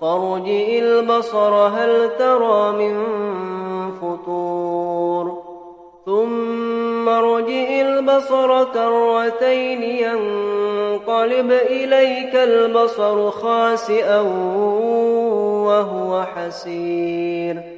فارجئ البصر هل ترى من فطور. ثم ارجئ البصر كرتين ينقلب إليك البصر خاسئا وهو حسير.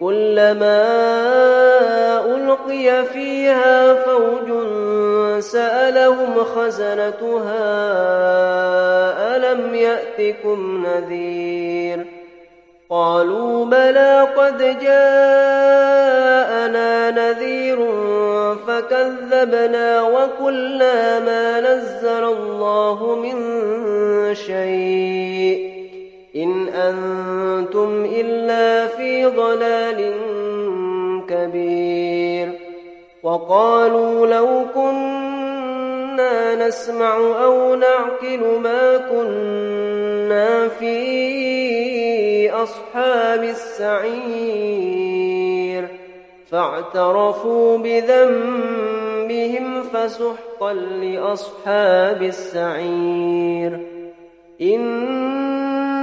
كلما ألقي فيها فوج سألهم خزنتها ألم يأتكم نذير قالوا بلى قد جاءنا نذير فكذبنا وقلنا ما نزل الله من شيء إن أنتم إلا في ضلال كبير. وقالوا لو كنا نسمع أو نعقل ما كنا في أصحاب السعير. فاعترفوا بذنبهم فسحقا لأصحاب السعير. إن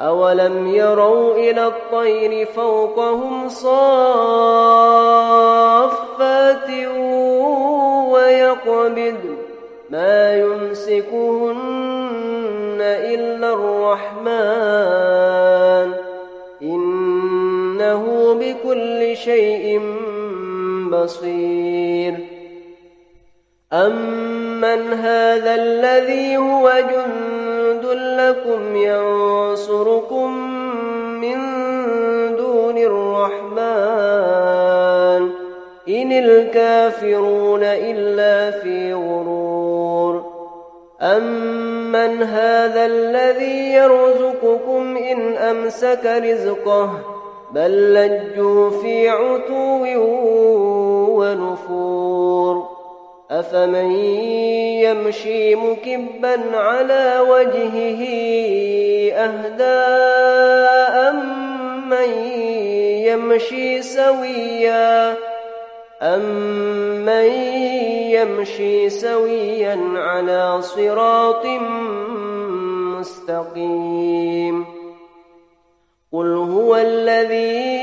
أولم يروا إلى الطير فوقهم صافات ويقبض ما يمسكهن إلا الرحمن إنه بكل شيء بصير أمن هذا الذي هو جند لكم ينصركم من دون الرحمن. إن الكافرون إلا في غرور. أمن هذا الذي يرزقكم إن أمسك رزقه؟ بل لجوا في عتو ونفور. أفمن يمشي مكبا على وجهه أهداء من يمشي سويا أمن يمشي سويا على صراط مستقيم قل هو الذي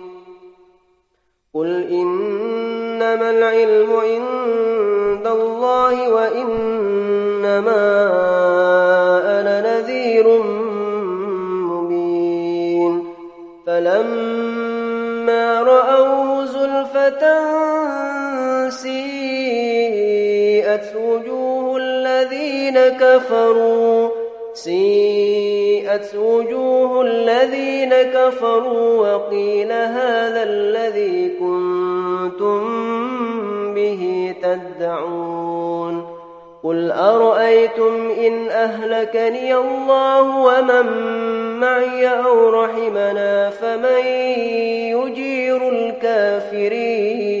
قل إنما العلم عند الله وإنما أنا نذير مبين فلما رأوه زلفة سيئت وجوه الذين كفروا سيئت وجوه الذين كفروا وقيل هذا الذي كنتم به تدعون قل أرأيتم إن أهلكني الله ومن معي أو رحمنا فمن يجير الكافرين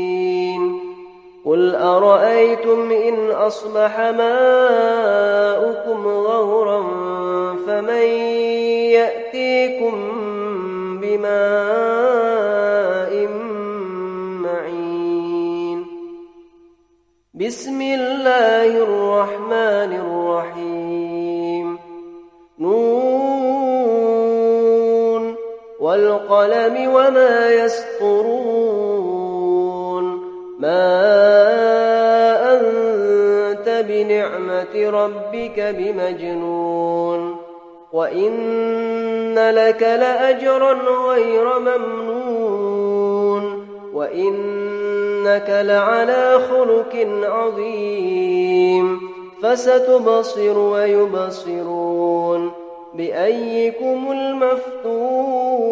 قل أرأيتم إن أصبح ماؤكم غورا فمن يأتيكم بماء معين بسم الله الرحمن الرحيم نون والقلم وما يسطرون ما بنعمة ربك بمجنون وإن لك لأجرا غير ممنون وإنك لعلى خلق عظيم فستبصر ويبصرون بأيكم المفتون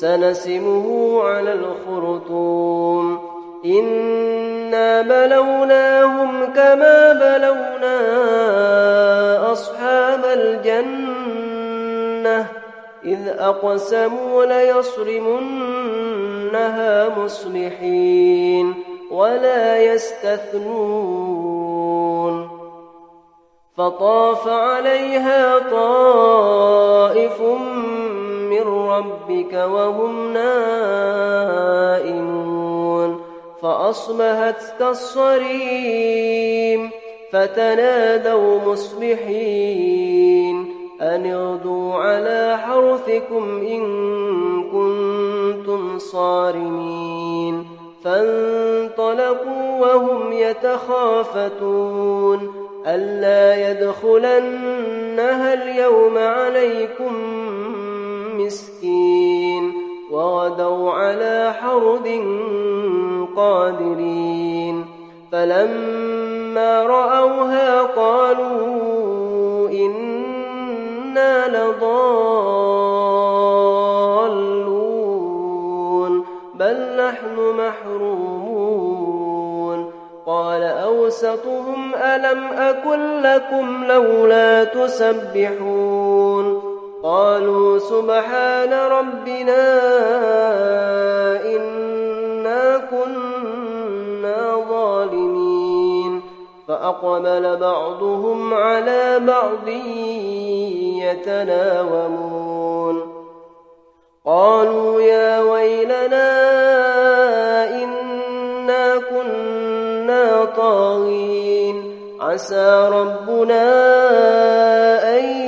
سنسمه على الخرطوم. إنا بلوناهم كما بلونا أصحاب الجنة. إذ أقسموا ليصرمنها مصلحين ولا يستثنون. فطاف عليها طائف من ربك وهم نائمون فأصبحت كالصريم فتنادوا مصبحين أن حرثكم إن كنتم صارمين فانطلقوا وهم يتخافتون ألا يدخلنها اليوم عليكم مسكين وغدوا على حرد قادرين فلما رأوها قالوا إنا لضالون بل نحن محرومون قال أوسطهم ألم أكن لكم لولا تسبحون قالوا سبحان ربنا إنا كنا ظالمين. فأقبل بعضهم على بعض يتناومون. قالوا يا ويلنا إنا كنا طاغين. عسى ربنا أن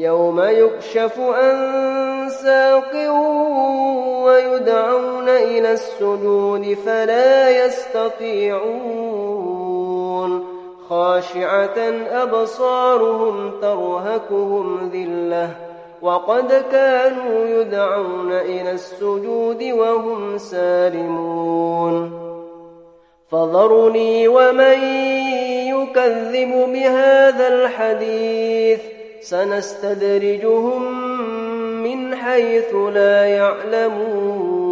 يوم يكشف عن ساق ويدعون إلى السجود فلا يستطيعون. خاشعة أبصارهم ترهكهم ذلة. وقد كانوا يدعون إلى السجود وهم سالمون. فذرني ومن يكذب بهذا الحديث. سنستدرجهم من حيث لا يعلمون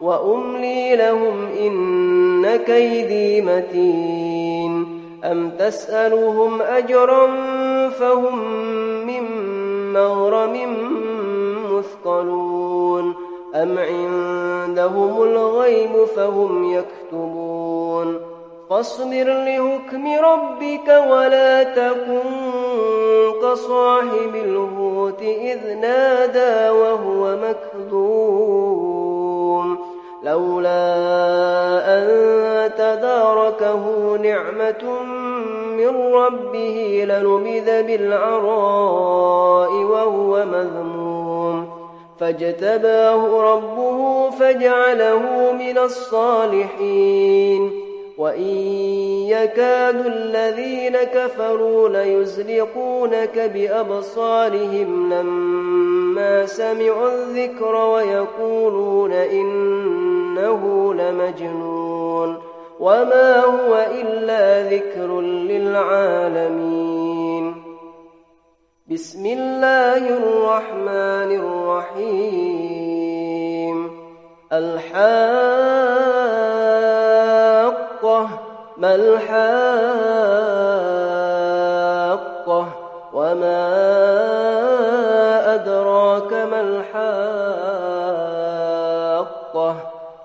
وأملي لهم إن كيدي متين أم تسألهم أجرا فهم من مغرم مثقلون أم عندهم الغيب فهم يكتبون فاصبر لحكم ربك ولا تكن كصاحب الهوت إذ نادى وهو مكذوم لولا أن تداركه نعمة من ربه لنبذ بالعراء وهو مذموم. فاجتباه ربه فجعله من الصالحين. وإن يكاد الذين كفروا ليزلقونك بأبصارهم لما سمعوا الذكر ويقولون إنه لمجنون وما هو إلا ذكر للعالمين بسم الله الرحمن الرحيم الحاقة ما الحاقة وما أدراك ما الحاقة؟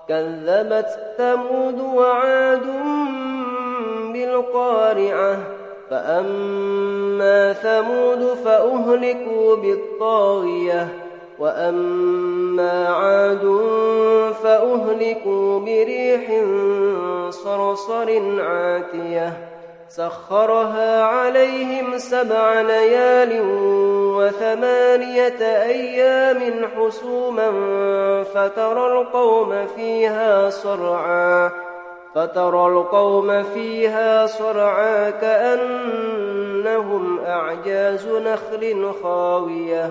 كذبت ثمود وعاد بالقارعة فأما ثمود فأهلكوا بالطاغية. وأما عاد فأهلكوا بريح صرصر عاتية سخرها عليهم سبع ليال وثمانية أيام حسوما فترى القوم فيها صرعا فترى القوم فيها صرعا كأنهم أعجاز نخل خاوية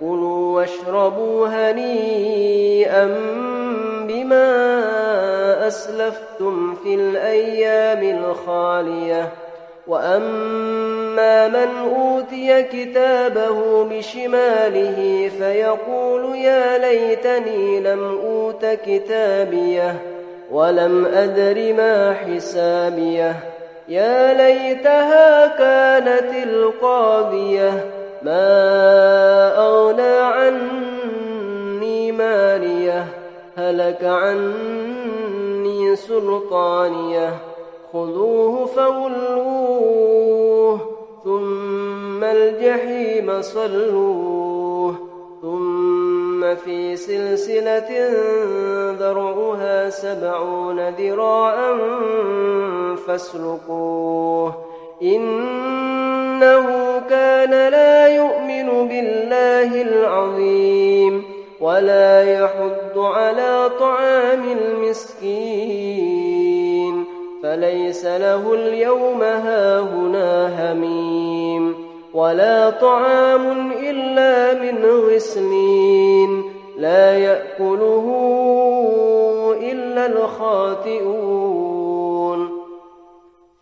كلوا واشربوا هنيئا بما أسلفتم في الأيام الخالية. وأما من أوتي كتابه بشماله فيقول يا ليتني لم أوت كتابيه ولم أدر ما حسابيه. يا ليتها كانت القاضية. ما أغنى عني ماليه هلك عني سلطانيه. خذوه فغلوه ثم الجحيم صلوه. ثم في سلسلة ذرعها سبعون ذراعا فاسلكوه. إنه كان لا يؤمن بالله العظيم ولا يحض على طعام المسكين فليس له اليوم هاهنا هميم ولا طعام إلا من غسلين لا يأكله إلا الخاطئون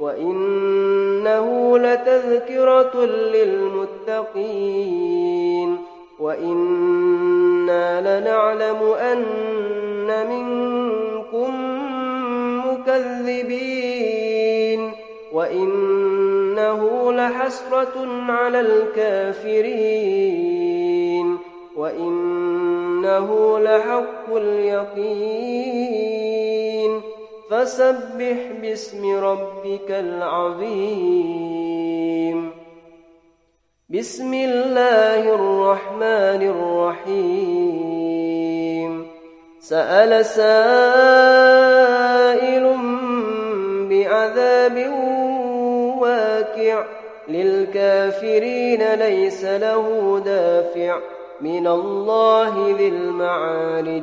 وإنه لتذكرة للمتقين وإنا لنعلم أن منكم مكذبين وإنه لحسرة على الكافرين وإن إنه لحق اليقين فسبح باسم ربك العظيم. بسم الله الرحمن الرحيم. سأل سائل بعذاب واقع للكافرين ليس له دافع من الله ذي المعارج.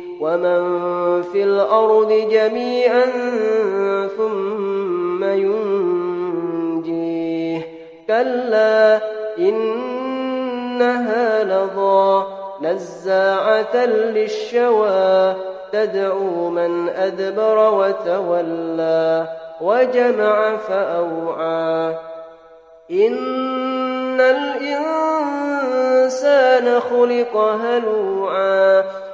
ومن في الأرض جميعا ثم ينجيه كلا إنها لظى نزاعة للشوى تدعو من أدبر وتولى وجمع فأوعى إن الإنسان خلق هلوعا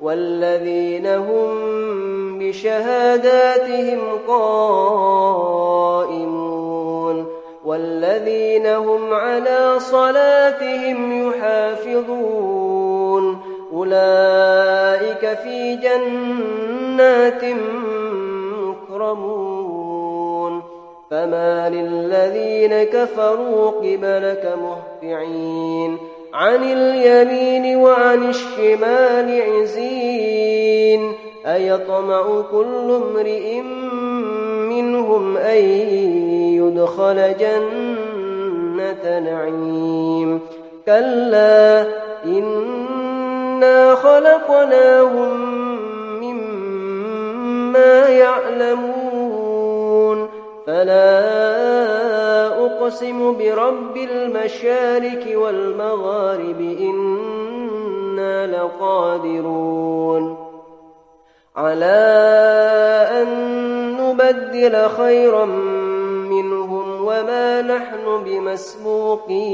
والذين هم بشهاداتهم قائمون والذين هم على صلاتهم يحافظون أولئك في جنات مكرمون فما للذين كفروا قبلك مهطعين عن اليمين وعن الشمال عزين أيطمع كل امرئ منهم أن يدخل جنة نعيم. كلا إنا خلقناهم مما يعلمون. فلا أقسم برب المشارك والمغارب إنا لقادرون على أن نبدل خيرا منهم وما نحن بمسبوقين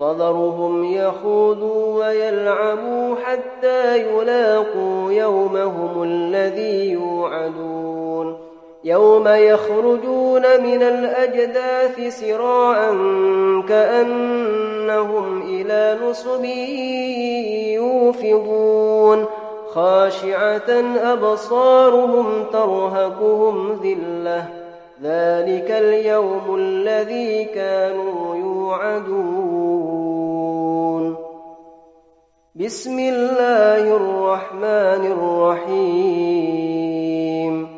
فذرهم يخوضوا ويلعبوا حتى يلاقوا يومهم الذي يوعدون يوم يخرجون من الأجداث سراعا كأنهم إلى نصب يوفضون. خاشعة أبصارهم ترهقهم ذلة. ذلك اليوم الذي كانوا يوعدون. بسم الله الرحمن الرحيم.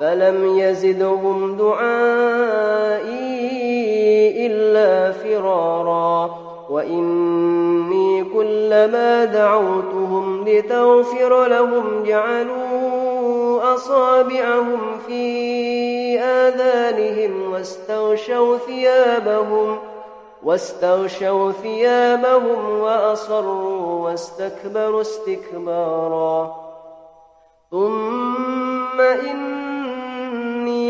فلم يزدهم دعائي إلا فرارا. وإني كلما دعوتهم لتغفر لهم جعلوا أصابعهم في آذانهم واستغشوا ثيابهم واستغشوا ثيابهم وأصروا واستكبروا استكبارا. ثم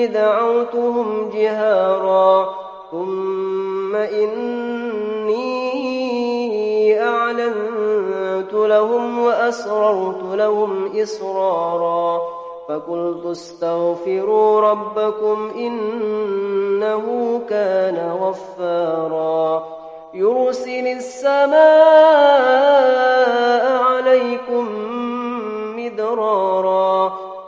دعوتهم جهارا. ثم إني أعلنت لهم وأسررت لهم إسرارا. فقلت استغفروا ربكم إنه كان غفارا. يرسل السماء عليكم مدرارا.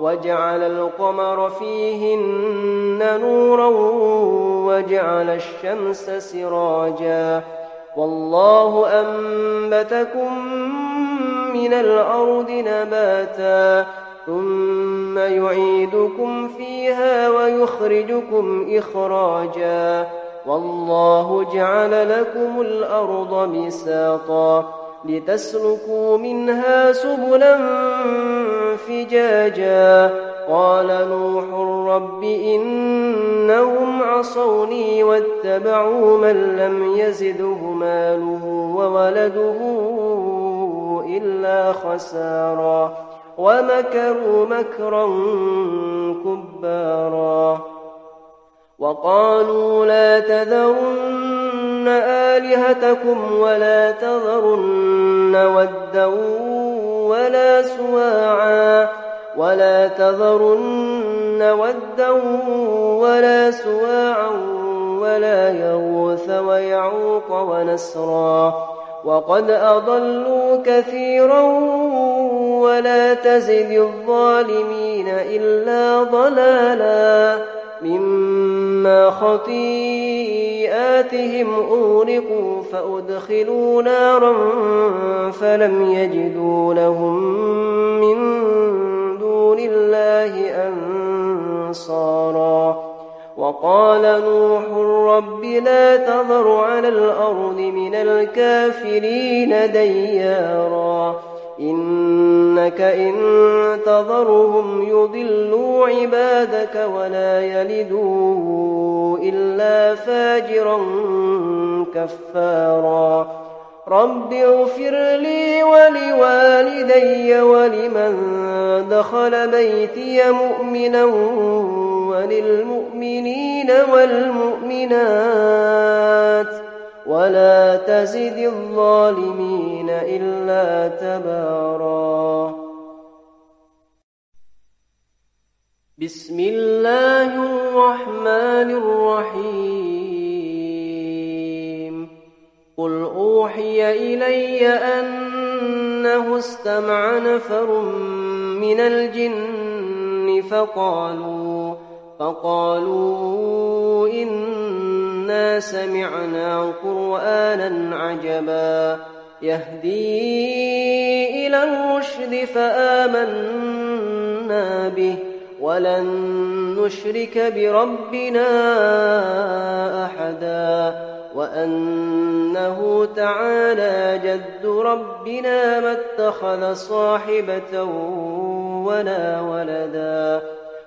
وجعل القمر فيهن نورا وجعل الشمس سراجا والله أنبتكم من الأرض نباتا ثم يعيدكم فيها ويخرجكم إخراجا والله جعل لكم الأرض بساطا لتسلكوا منها سبلا فجاجا. قال نوح رب إنهم عصوني واتبعوا من لم يزده ماله وولده إلا خسارا. ومكروا مكرا كبارا. وقالوا لا تذرن آلهتكم ولا تذرن ودا ولا سواعا ولا تذرن ودا ولا سواعا ولا يغوث ويعوق ونسرا وقد أضلوا كثيرا ولا تزد الظالمين إلا ضلالا مما خطيئاتهم أغرقوا فأدخلوا نارا فلم يجدوا لهم من دون الله أنصارا. وقال نوح رب لا تذر على الأرض من الكافرين ديارا. إنك إن تذرهم يضلوا عبادك ولا يلدوا إلا فاجرا كفارا. رب اغفر لي ولوالدي ولمن دخل بيتي مؤمنا وللمؤمنين والمؤمنات. ولا تزد الظالمين إلا تبارا. بسم الله الرحمن الرحيم. قل أوحي إلي أنه استمع نفر من الجن فقالوا فقالوا إنا سمعنا قرآنا عجبا يهدي إلى الرشد فآمنا به ولن نشرك بربنا أحدا وأنه تعالى جد ربنا ما اتخذ صاحبة ولا ولدا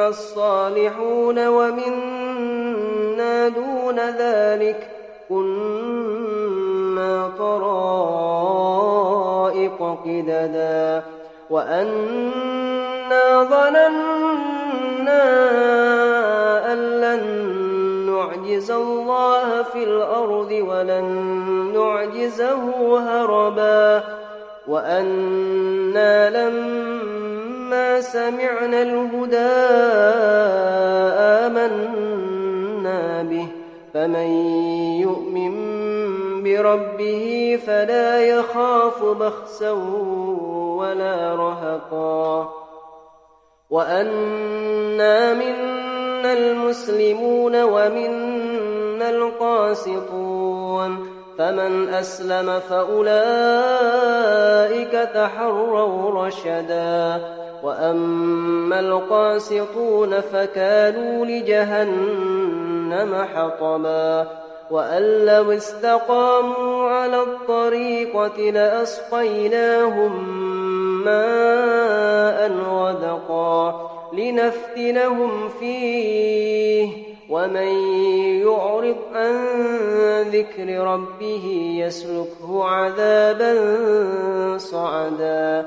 الصالحون ومنا دون ذلك كنا طرائق قددا وأنا ظننا أن لن نعجز الله في الأرض ولن نعجزه هربا وأنا لما سمعنا الهدى آمنا به. فمن يؤمن بربه فلا يخاف بخسا ولا رهقا. وأنا منا المسلمون ومنا القاسطون. فمن أسلم فأولئك تحروا رشدا. وأما القاسطون فكانوا لجهنم حطبا وأن لو استقاموا على الطريقة لأسقيناهم ماء غدقا لنفتنهم فيه ومن يعرض عن ذكر ربه يسلكه عذابا صعدا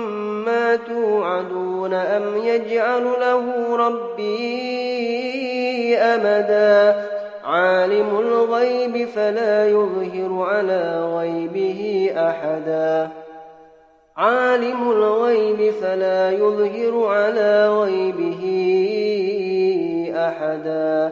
ما توعدون أم يجعل له ربي أمدا؟ عالم الغيب فلا يظهر على غيبه أحدا. عالم الغيب فلا يظهر على غيبه أحدا.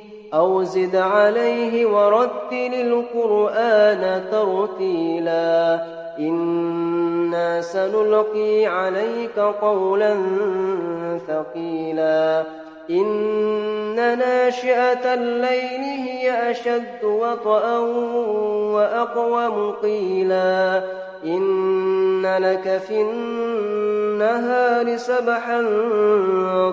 أو زد عليه ورتل القرآن ترتيلا. إنا سنلقي عليك قولا ثقيلا. إن ناشئة الليل هي أشد وطئا وأقوم قيلا. إن لك في النهار سبحا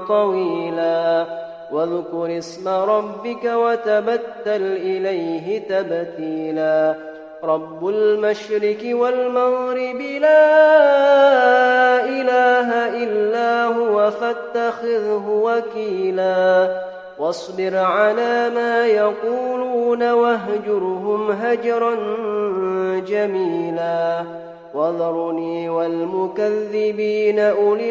طويلا. واذكر اسم ربك وتبتل إليه تبتيلا. رب المشرك والمغرب لا إله إلا هو فاتخذه وكيلا. واصبر على ما يقولون واهجرهم هجرا جميلا. وذرني والمكذبين أولي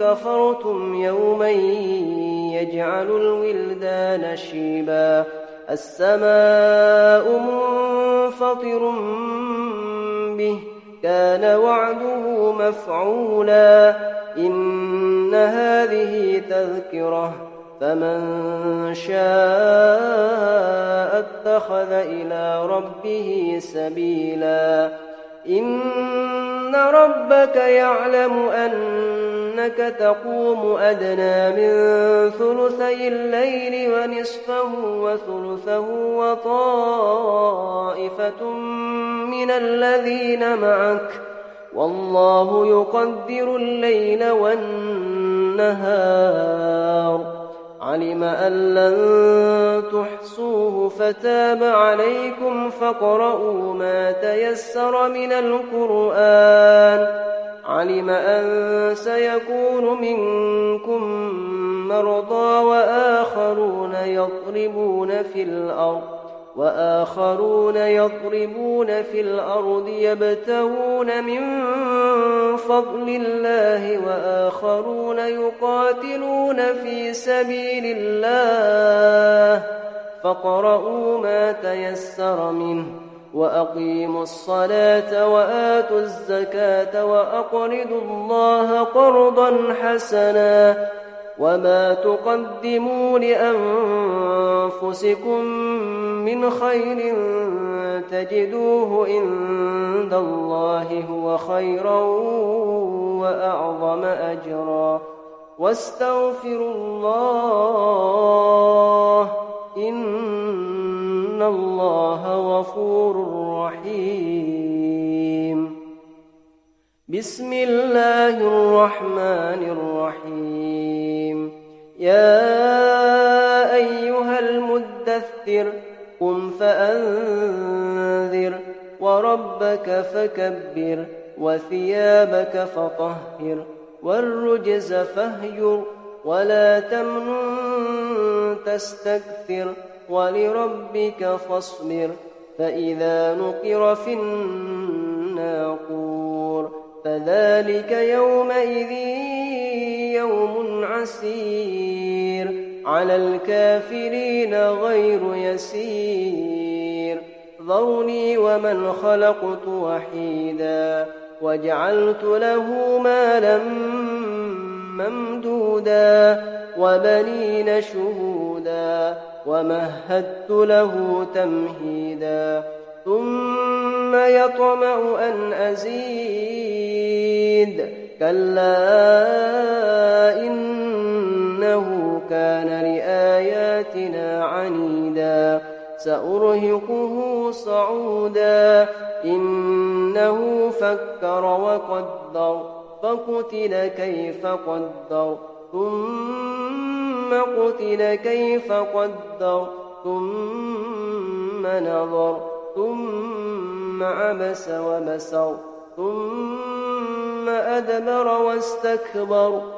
كفرتم يوما يجعل الولدان شيبا. السماء منفطر به كان وعده مفعولا. إن هذه تذكرة فمن شاء اتخذ إلى ربه سبيلا. إن ربك يعلم أنك تقوم أدنى من ثلثي الليل ونصفه وثلثه وطائفة من الذين معك والله يقدر الليل والنهار علم أن لن تحصوه فتاب عليكم فاقرؤوا ما تيسر من القرآن. علم أن سيكون منكم مرضى وآخرون يضربون في الأرض. وآخرون يضربون في الأرض يبتغون من فضل الله وآخرون يقاتلون في سبيل الله فاقرؤوا ما تيسر منه وأقيموا الصلاة وآتوا الزكاة وأقرضوا الله قرضا حسنا وما تقدموا لأنفسكم من خير تجدوه عند الله هو خيرا وأعظم أجرا. واستغفروا الله إن الله غفور رحيم. بسم الله الرحمن الرحيم. يا أيها المدثر قم فأنذر وربك فكبر وثيابك فطهر والرجز فاهجر ولا تمنن تستكثر ولربك فاصبر فإذا نقر في الناقور فذلك يومئذ يوم عسير على الكافرين غير يسير. ذرني ومن خلقت وحيدا وجعلت له مالا ممدودا وبنين شهودا ومهدت له تمهيدا. ثم يطمع أن أزيد. كلا إنه كان لآياتنا عنيدا سأرهقه صعودا. إنه فكر وقدر فقتل كيف قدر ثم قتل كيف قدر ثم نظر ثم عبس وبسر ثم أدبر واستكبر.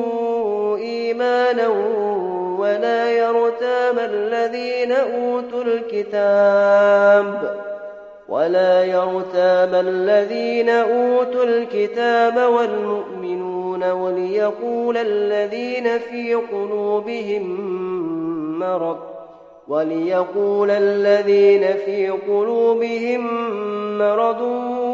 إيمانا ولا يرتاب الذين أوتوا الكتاب ولا يرتاب الذين أوتوا الكتاب والمؤمنون وليقول الذين في قلوبهم مرض وليقول الذين في قلوبهم مرض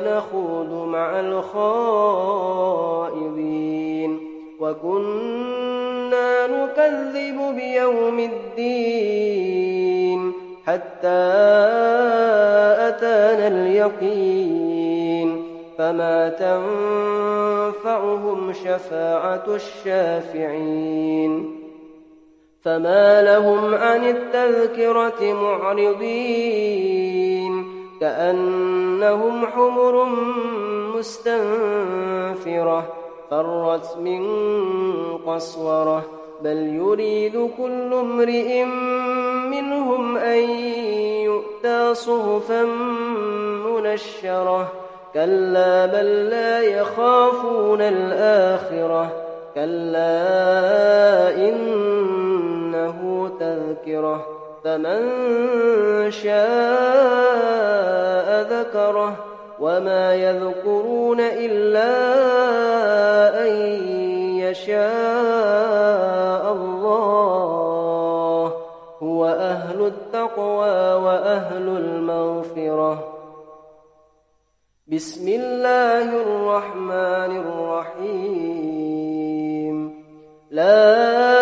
نخوض مع الخائضين. وكنا نكذب بيوم الدين حتى أتانا اليقين. فما تنفعهم شفاعة الشافعين. فما لهم عن التذكرة معرضين. كأنهم حمر مستنفرة فرت من قسورة. بل يريد كل امرئ منهم أن يؤتى صحفا منشرة. كلا بل لا يخافون الآخرة. كلا إنه تذكرة. فمن شاء ذكره وما يذكرون إلا أن يشاء الله هو أهل التقوى وأهل المغفرة. بسم الله الرحمن الرحيم. لا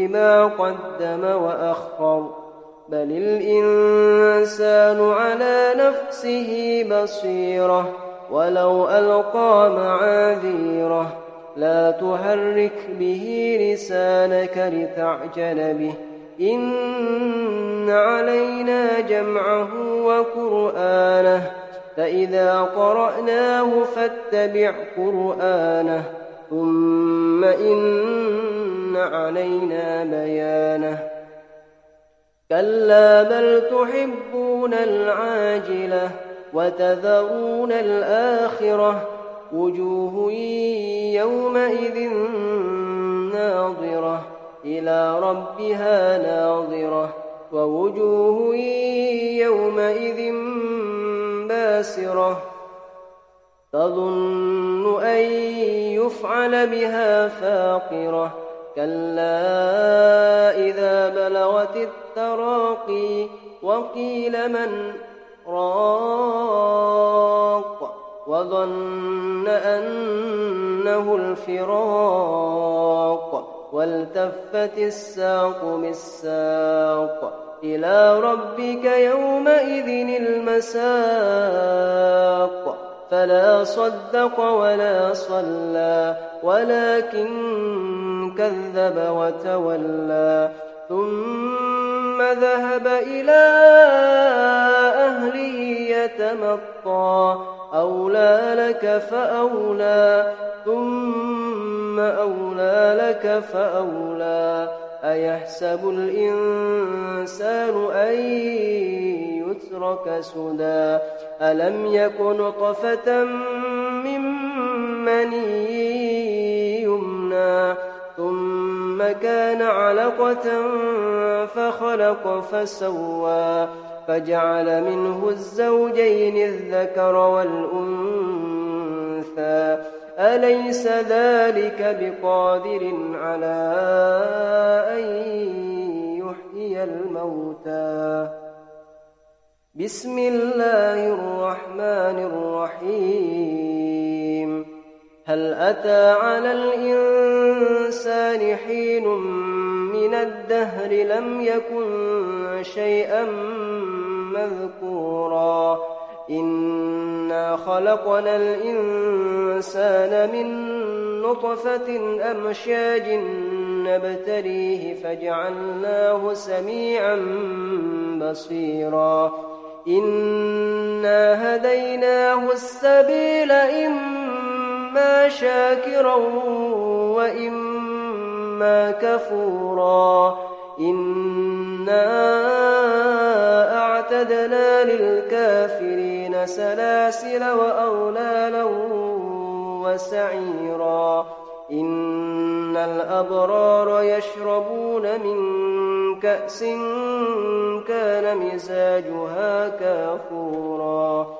بما قدم وأخر. بل الإنسان على نفسه بصيرة ولو ألقى معاذيره. لا تحرك به لسانك لتعجل به. إن علينا جمعه وقرآنه. فإذا قرأناه فاتبع قرآنه. ثم إن علينا بيانه. كلا بل تحبون العاجلة وتذرون الآخرة. وجوه يومئذ ناظرة. إلى ربها ناظرة. ووجوه يومئذ باسرة. تظن أن يفعل بها فاقرة. كلا إذا بلغت التراقي وقيل من راق وظن أنه الفراق والتفت الساق بالساق إلى ربك يومئذ المساق فلا صدق ولا صلى ولكن كذب وتولى ثم ذهب إلى أهله يتمطى أولى لك فأولى ثم أولى لك فأولى. أيحسب الإنسان أن يترك سدى؟ ألم يك نطفة من مني يمنى؟ ثم كان علقة فخلق فسوى فجعل منه الزوجين الذكر والأنثى. أليس ذلك بقادر على أن يحيي الموتى؟ بسم الله الرحمن الرحيم. هل أتى على الإنسان حين من الدهر لم يكن شيئا مذكورا؟ إنا خلقنا الإنسان من نطفة أمشاج نبتليه فجعلناه سميعا بصيرا. إنا هديناه السبيل إما شاكرا وإما كفورا. إنا أعتدنا للكافرين سلاسل وأغلالا وسعيرا. إن الأبرار يشربون من كأس كان مزاجها كافورا.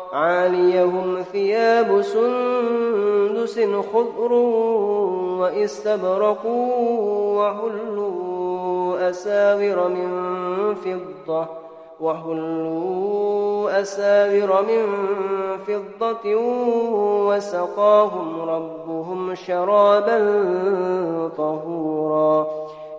عاليهم ثياب سندس خضر واستبرقوا وحلوا أساور من فضة وحلوا أساور من فضة وسقاهم ربهم شرابا طهورا.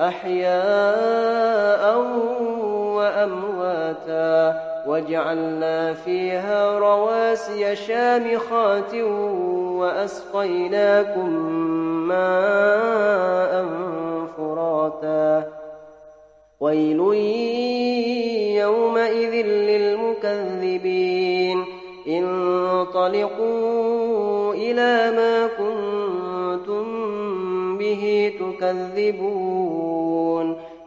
أحياء وأمواتا وجعلنا فيها رواسي شامخات وأسقيناكم ماء فراتا. ويل يومئذ للمكذبين. انطلقوا إلى ما كنتم به تكذبون.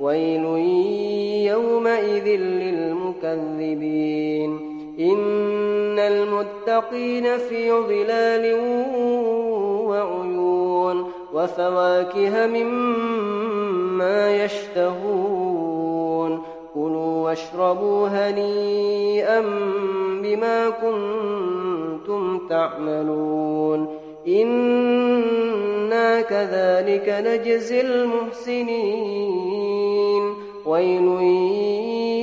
ويل يومئذ للمكذبين. إن المتقين في ظلال وعيون وفواكه مما يشتهون. كلوا واشربوا هنيئا بما كنتم تعملون. إنا كذلك نجزي المحسنين ويل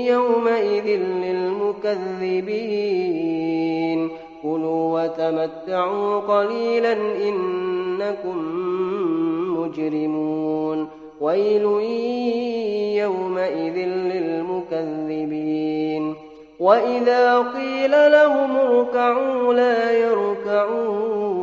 يومئذ للمكذبين كلوا وتمتعوا قليلا إنكم مجرمون ويل يومئذ للمكذبين وإذا قيل لهم اركعوا لا يركعون